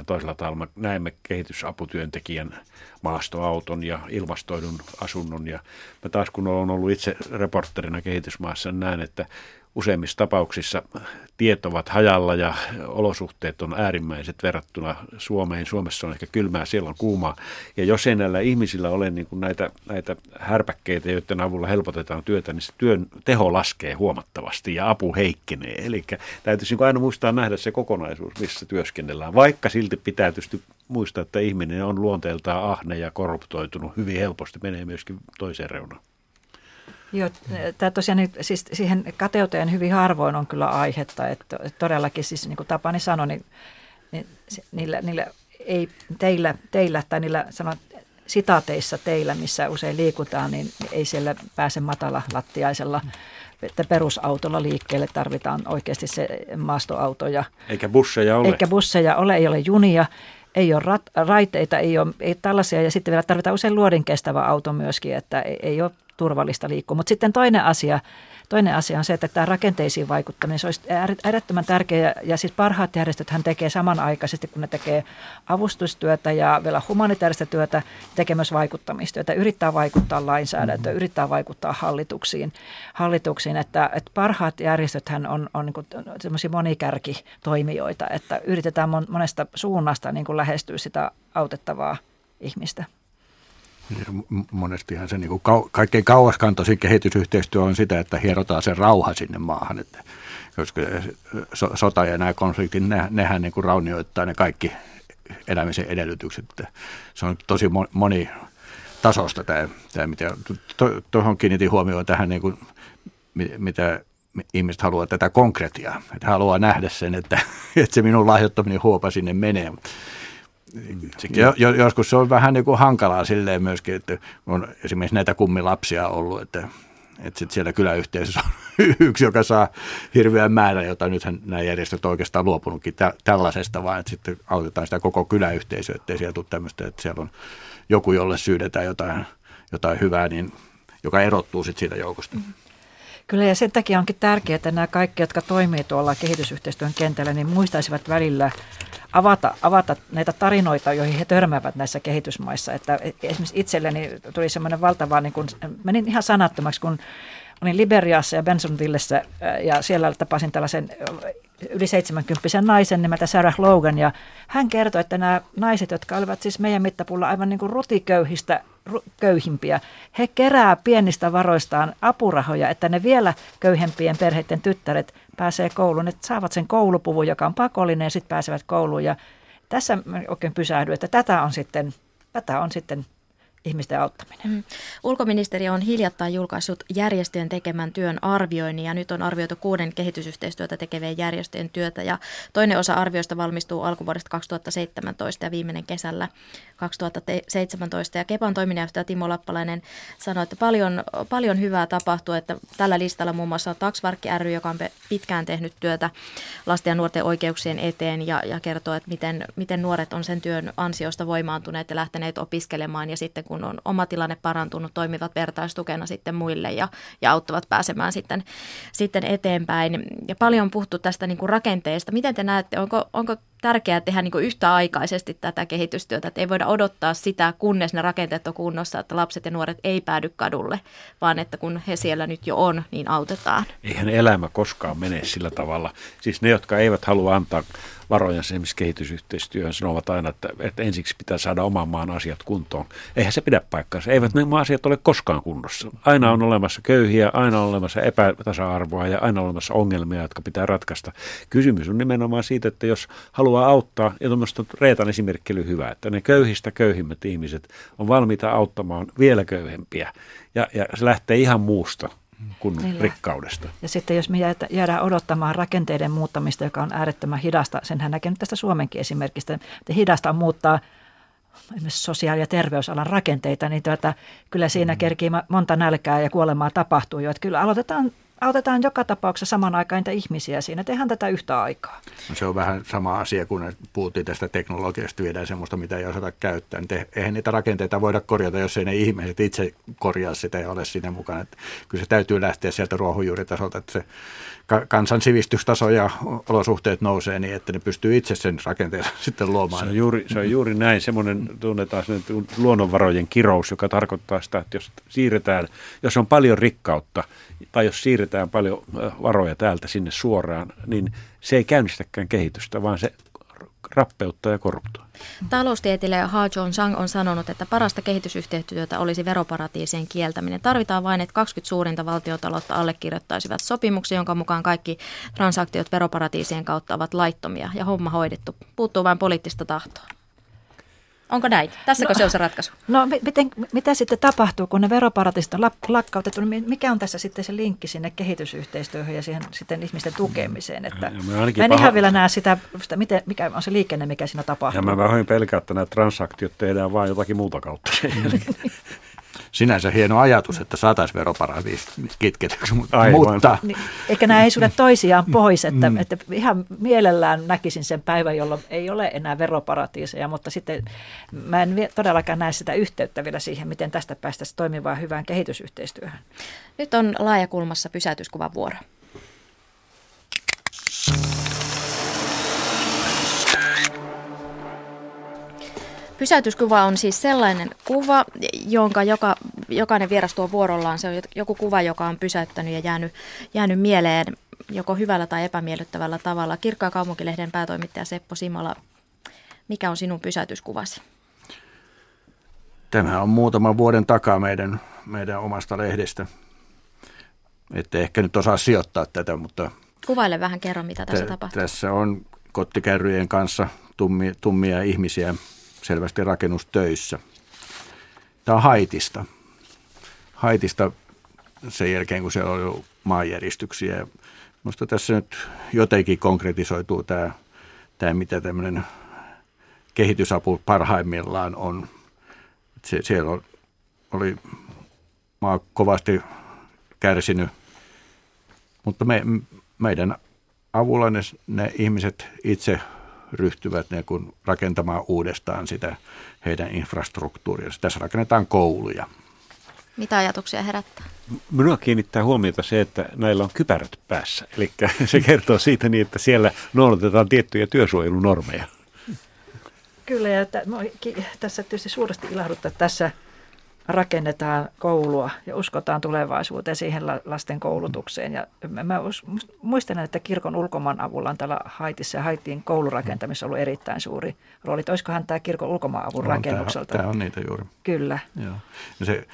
Toisella tavalla me näemme kehitysaputyöntekijän maastoauton ja ilmastoidun asunnon. Ja mä taas kun olen ollut itse reporterina kehitysmaassa, näen, että useimmissa tapauksissa tiet ovat hajalla ja olosuhteet on äärimmäiset verrattuna Suomeen. Suomessa on ehkä kylmää, siellä on kuumaa. Ja jos ei näillä ihmisillä ole niin kuin näitä, näitä härpäkkeitä, joiden avulla helpotetaan työtä, niin se työn teho laskee huomattavasti ja apu heikkenee. Eli täytyisi niin aina muistaa nähdä se kokonaisuus, missä työskennellään. Vaikka silti pitää tietysti muistaa, että ihminen on luonteeltaan ahne ja korruptoitunut hyvin helposti, menee myöskin toiseen reunaan. Joo, tämä tosiaan siis siihen kateuteen hyvin harvoin on kyllä aihetta, että todellakin siis niin kuin Tapani sanoi, niin, niin niillä, niillä ei teillä, teillä tai niillä sanon, sitaateissa teillä, missä usein liikutaan, niin ei siellä pääse matala lattiaisella että perusautolla liikkeelle tarvitaan oikeasti se maastoauto. Ja, eikä busseja ole. Eikä busseja ole, ei ole junia, ei ole rat, raiteita, ei ole ei tällaisia. Ja sitten vielä tarvitaan usein luodin kestävä auto myöskin, että ei, ei ole turvallista liikkua. Mutta sitten toinen asia, toinen asia on se, että tämä rakenteisiin vaikuttaminen se olisi äärettömän tärkeä. Ja siis parhaat järjestöt hän tekee samanaikaisesti, kun ne tekee avustustyötä ja vielä humanitaarista työtä, tekee myös vaikuttamistyötä. Yrittää vaikuttaa lainsäädäntöön, mm-hmm. yrittää vaikuttaa hallituksiin. hallituksiin että, että parhaat järjestöt hän on, on niin semmoisia monikärkitoimijoita, että yritetään monesta suunnasta niin kuin lähestyä sitä autettavaa ihmistä. Monestihan se niin kuin kau, kaikkein kauaskantoisin kehitysyhteistyö on sitä, että hierotaan se rauha sinne maahan. Että, koska so, sota ja nämä konfliktit, ne, nehän niin kuin raunioittaa ne kaikki elämisen edellytykset. Että se on tosi moni tasosta tämä, tämä mitä tuohon to, kiinnitin huomioon tähän, niin kuin, mitä ihmiset haluaa tätä konkretiaa. Että haluaa nähdä sen, että, että se minun lahjoittaminen huopa sinne menee. Jo, jo, joskus se on vähän niin kuin hankalaa silleen myöskin, että on esimerkiksi näitä kummilapsia ollut, että, että sit siellä kyläyhteisössä on yksi, joka saa hirveän määrän, jota nythän nämä järjestöt oikeastaan luopunutkin tä, tällaisesta, vaan että sitten autetaan sitä koko kyläyhteisöä, ettei siellä tule tämmöistä, että siellä on joku, jolle syydetään jotain, jotain hyvää, niin, joka erottuu sitten siitä joukosta. Mm-hmm. Kyllä ja sen takia onkin tärkeää, että nämä kaikki, jotka toimii tuolla kehitysyhteistyön kentällä, niin muistaisivat välillä avata, avata näitä tarinoita, joihin he törmäävät näissä kehitysmaissa. Että esimerkiksi itselleni tuli semmoinen valtava, niin kun, menin ihan sanattomaksi, kun olin Liberiassa ja Bensonvillessä ja siellä tapasin tällaisen yli 70 naisen nimeltä Sarah Logan ja hän kertoi, että nämä naiset, jotka olivat siis meidän mittapulla aivan niin kuin rutiköyhistä köyhimpiä, he kerää pienistä varoistaan apurahoja, että ne vielä köyhempien perheiden tyttäret pääsee kouluun, että saavat sen koulupuvun, joka on pakollinen ja sitten pääsevät kouluun. Ja tässä oikein pysähdyin, että tätä on sitten, tätä on sitten ihmisten auttaminen. Mm. Ulkoministeriö on hiljattain julkaissut järjestöjen tekemän työn arvioinnin ja nyt on arvioitu kuuden kehitysyhteistyötä tekevien järjestöjen työtä ja toinen osa arvioista valmistuu alkuvuodesta 2017 ja viimeinen kesällä 2017 ja Kepan toiminnanjohtaja Timo Lappalainen sanoi, että paljon, paljon hyvää tapahtuu, että tällä listalla muun muassa on Taksvarkki ry, joka on pitkään tehnyt työtä lasten ja nuorten oikeuksien eteen ja, ja kertoo, että miten, miten nuoret on sen työn ansiosta voimaantuneet ja lähteneet opiskelemaan ja sitten kun on oma tilanne parantunut, toimivat vertaistukena sitten muille ja, ja auttavat pääsemään sitten, sitten eteenpäin. Ja paljon on puhuttu tästä niin kuin rakenteesta. Miten te näette, onko, onko tärkeää tehdä niin kuin yhtäaikaisesti tätä kehitystyötä, että ei voida odottaa sitä, kunnes ne rakenteet on kunnossa, että lapset ja nuoret ei päädy kadulle, vaan että kun he siellä nyt jo on, niin autetaan. Eihän elämä koskaan mene sillä tavalla. Siis ne, jotka eivät halua antaa varoja esimerkiksi kehitysyhteistyöhön sanovat aina, että, että ensiksi pitää saada oman maan asiat kuntoon. Eihän se pidä paikkaansa. Eivät ne asiat ole koskaan kunnossa. Aina on olemassa köyhiä, aina on olemassa epätasa-arvoa ja aina on olemassa ongelmia, jotka pitää ratkaista. Kysymys on nimenomaan siitä, että jos haluaa auttaa, ja tuommoista Reetan esimerkki oli hyvä, että ne köyhistä köyhimmät ihmiset on valmiita auttamaan vielä köyhempiä. Ja, ja se lähtee ihan muusta kuin Niillä. rikkaudesta. Ja sitten jos me jäädään odottamaan rakenteiden muuttamista, joka on äärettömän hidasta, senhän näkee nyt tästä Suomenkin esimerkistä, että hidasta muuttaa esimerkiksi sosiaali- ja terveysalan rakenteita, niin tuota, kyllä siinä mm. kerkii monta nälkää ja kuolemaa tapahtuu jo. Että kyllä aloitetaan autetaan joka tapauksessa saman aikaan niitä ihmisiä siinä. Tehdään tätä yhtä aikaa. No se on vähän sama asia, kun puhuttiin tästä teknologiasta, viedään semmoista, mitä ei osata käyttää. Niin eihän niitä rakenteita voida korjata, jos ei ne ihmiset itse korjaa sitä ja ole siinä mukana. Että kyllä se täytyy lähteä sieltä ruohonjuuritasolta, että se kansan sivistystaso ja olosuhteet nousee niin, että ne pystyy itse sen rakenteen sitten luomaan. Se on juuri, se on juuri näin. Semmoinen tunnetaan luonnonvarojen kirous, joka tarkoittaa sitä, että jos siirretään, jos on paljon rikkautta tai jos siirretään paljon varoja täältä sinne suoraan, niin se ei käynnistäkään kehitystä, vaan se rappeuttaa ja korruptoi. Taloustieteilijä Ha Jong Sang on sanonut, että parasta kehitysyhteistyötä olisi veroparatiisien kieltäminen. Tarvitaan vain, että 20 suurinta valtiotaloutta allekirjoittaisivat sopimuksia, jonka mukaan kaikki transaktiot veroparatiisien kautta ovat laittomia ja homma hoidettu. Puuttuu vain poliittista tahtoa. Onko näin? Tässäkö no, se on se ratkaisu? No miten, mitä sitten tapahtuu, kun ne veroparatiisit on lakkautettu? Niin mikä on tässä sitten se linkki sinne kehitysyhteistyöhön ja siihen sitten ihmisten tukemiseen? Että mä, mä en paha... ihan vielä näe sitä, sitä miten, mikä on se liikenne, mikä siinä tapahtuu. Ja mä vähän pelkään, että nämä transaktiot tehdään vain jotakin muuta kautta. sinänsä hieno ajatus, että saataisiin veroparatiisit kitketyksi, mutta... mutta niin, eikä nämä ei sulle toisiaan pois, että, mm. että ihan mielellään näkisin sen päivän, jolloin ei ole enää veroparatiiseja, mutta sitten mä en todellakaan näe sitä yhteyttä vielä siihen, miten tästä päästäisiin toimivaan hyvään kehitysyhteistyöhön. Nyt on laajakulmassa pysäytyskuvan vuoro. Pysäytyskuva on siis sellainen kuva, jonka joka, jokainen vieras tuo vuorollaan. Se on joku kuva, joka on pysäyttänyt ja jäänyt, jäänyt mieleen joko hyvällä tai epämiellyttävällä tavalla. Kirkkaa kaupunkilehden päätoimittaja Seppo Simola, mikä on sinun pysäytyskuvasi? Tämä on muutaman vuoden takaa meidän, meidän omasta lehdestä. Että ehkä nyt osaa sijoittaa tätä, mutta... Kuvaile vähän, kerro mitä tässä t- tapahtuu. Tässä on kottikärryjen kanssa tummia, tummia ihmisiä selvästi rakennustöissä. Tämä on Haitista. Haitista sen jälkeen, kun siellä oli maanjäristyksiä. Minusta tässä nyt jotenkin konkretisoituu tämä, tämä mitä tämmöinen kehitysapu parhaimmillaan on. Se, siellä oli maa kovasti kärsinyt, mutta me, meidän avulla ne, ne ihmiset itse ryhtyvät ne kun rakentamaan uudestaan sitä heidän infrastruktuuria. Tässä rakennetaan kouluja. Mitä ajatuksia herättää? Minua kiinnittää huomiota se, että näillä on kypärät päässä. Eli se kertoo siitä niin, että siellä noudatetaan tiettyjä työsuojelunormeja. Kyllä, ja tässä tietysti suuresti ilahduttaa tässä rakennetaan koulua ja uskotaan tulevaisuuteen siihen lasten koulutukseen. Ja mä muistan, että kirkon ulkomaan avulla on täällä Haitissa ja Haitiin koulurakentamisessa ollut erittäin suuri rooli. Olisikohan tämä kirkon ulkomaan avun no, rakennukselta? Tämä on niitä juuri. Kyllä. Joo. Ja se,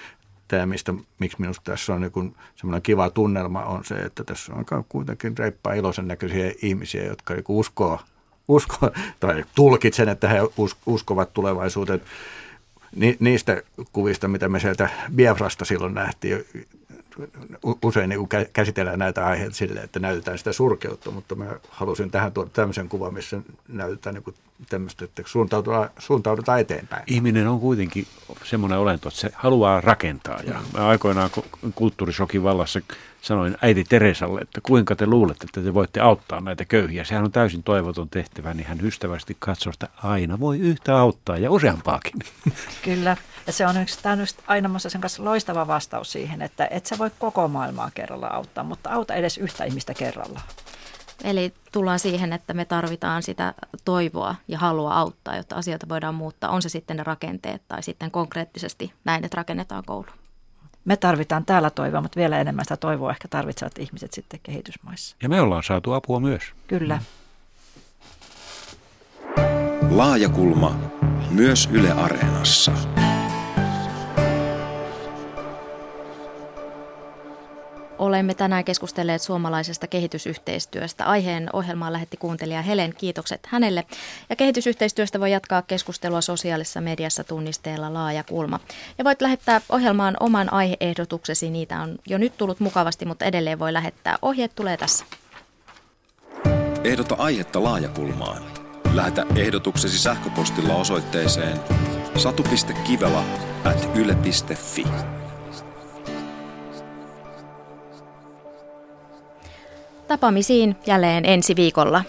tämä, mistä, miksi minusta tässä on niin semmoinen kiva tunnelma, on se, että tässä on kuitenkin reippaa iloisen näköisiä ihmisiä, jotka uskoo, uskoo, tai tulkitsen, että he uskovat tulevaisuuteen ni, niistä kuvista, mitä me sieltä Biafrasta silloin nähtiin, usein niin käsitellään näitä aiheita silleen, että näytetään sitä surkeutta, mutta mä halusin tähän tuoda tämmöisen kuvan, missä näytetään niin tämmöistä, että suuntaudutaan, suuntaudutaan eteenpäin. Ihminen on kuitenkin semmoinen olento, että se haluaa rakentaa. Ja mä aikoinaan kulttuurisokin vallassa sanoin äiti Teresalle, että kuinka te luulette, että te voitte auttaa näitä köyhiä. Sehän on täysin toivoton tehtävä, niin hän ystävästi katsoo, että aina voi yhtä auttaa ja useampaakin. Kyllä, ja se on yksi, tämä on aina sen kanssa loistava vastaus siihen, että et sä voi koko maailmaa kerralla auttaa, mutta auta edes yhtä ihmistä kerrallaan. Eli tullaan siihen, että me tarvitaan sitä toivoa ja halua auttaa, jotta asioita voidaan muuttaa. On se sitten ne rakenteet tai sitten konkreettisesti näin, että rakennetaan koulu. Me tarvitaan täällä toivoa, mutta vielä enemmän sitä toivoa ehkä tarvitsevat ihmiset sitten kehitysmaissa. Ja me ollaan saatu apua myös. Kyllä. Laajakulma myös Yle Areenassa. Olemme tänään keskustelleet suomalaisesta kehitysyhteistyöstä. Aiheen ohjelmaan lähetti kuuntelija Helen. Kiitokset hänelle. Ja kehitysyhteistyöstä voi jatkaa keskustelua sosiaalisessa mediassa tunnisteella laaja kulma. Ja voit lähettää ohjelmaan oman aiheehdotuksesi. Niitä on jo nyt tullut mukavasti, mutta edelleen voi lähettää. Ohjeet tulee tässä. Ehdota aihetta laajakulmaan. Lähetä ehdotuksesi sähköpostilla osoitteeseen satu.kivela at yle.fi. Tapaamisiin jälleen ensi viikolla.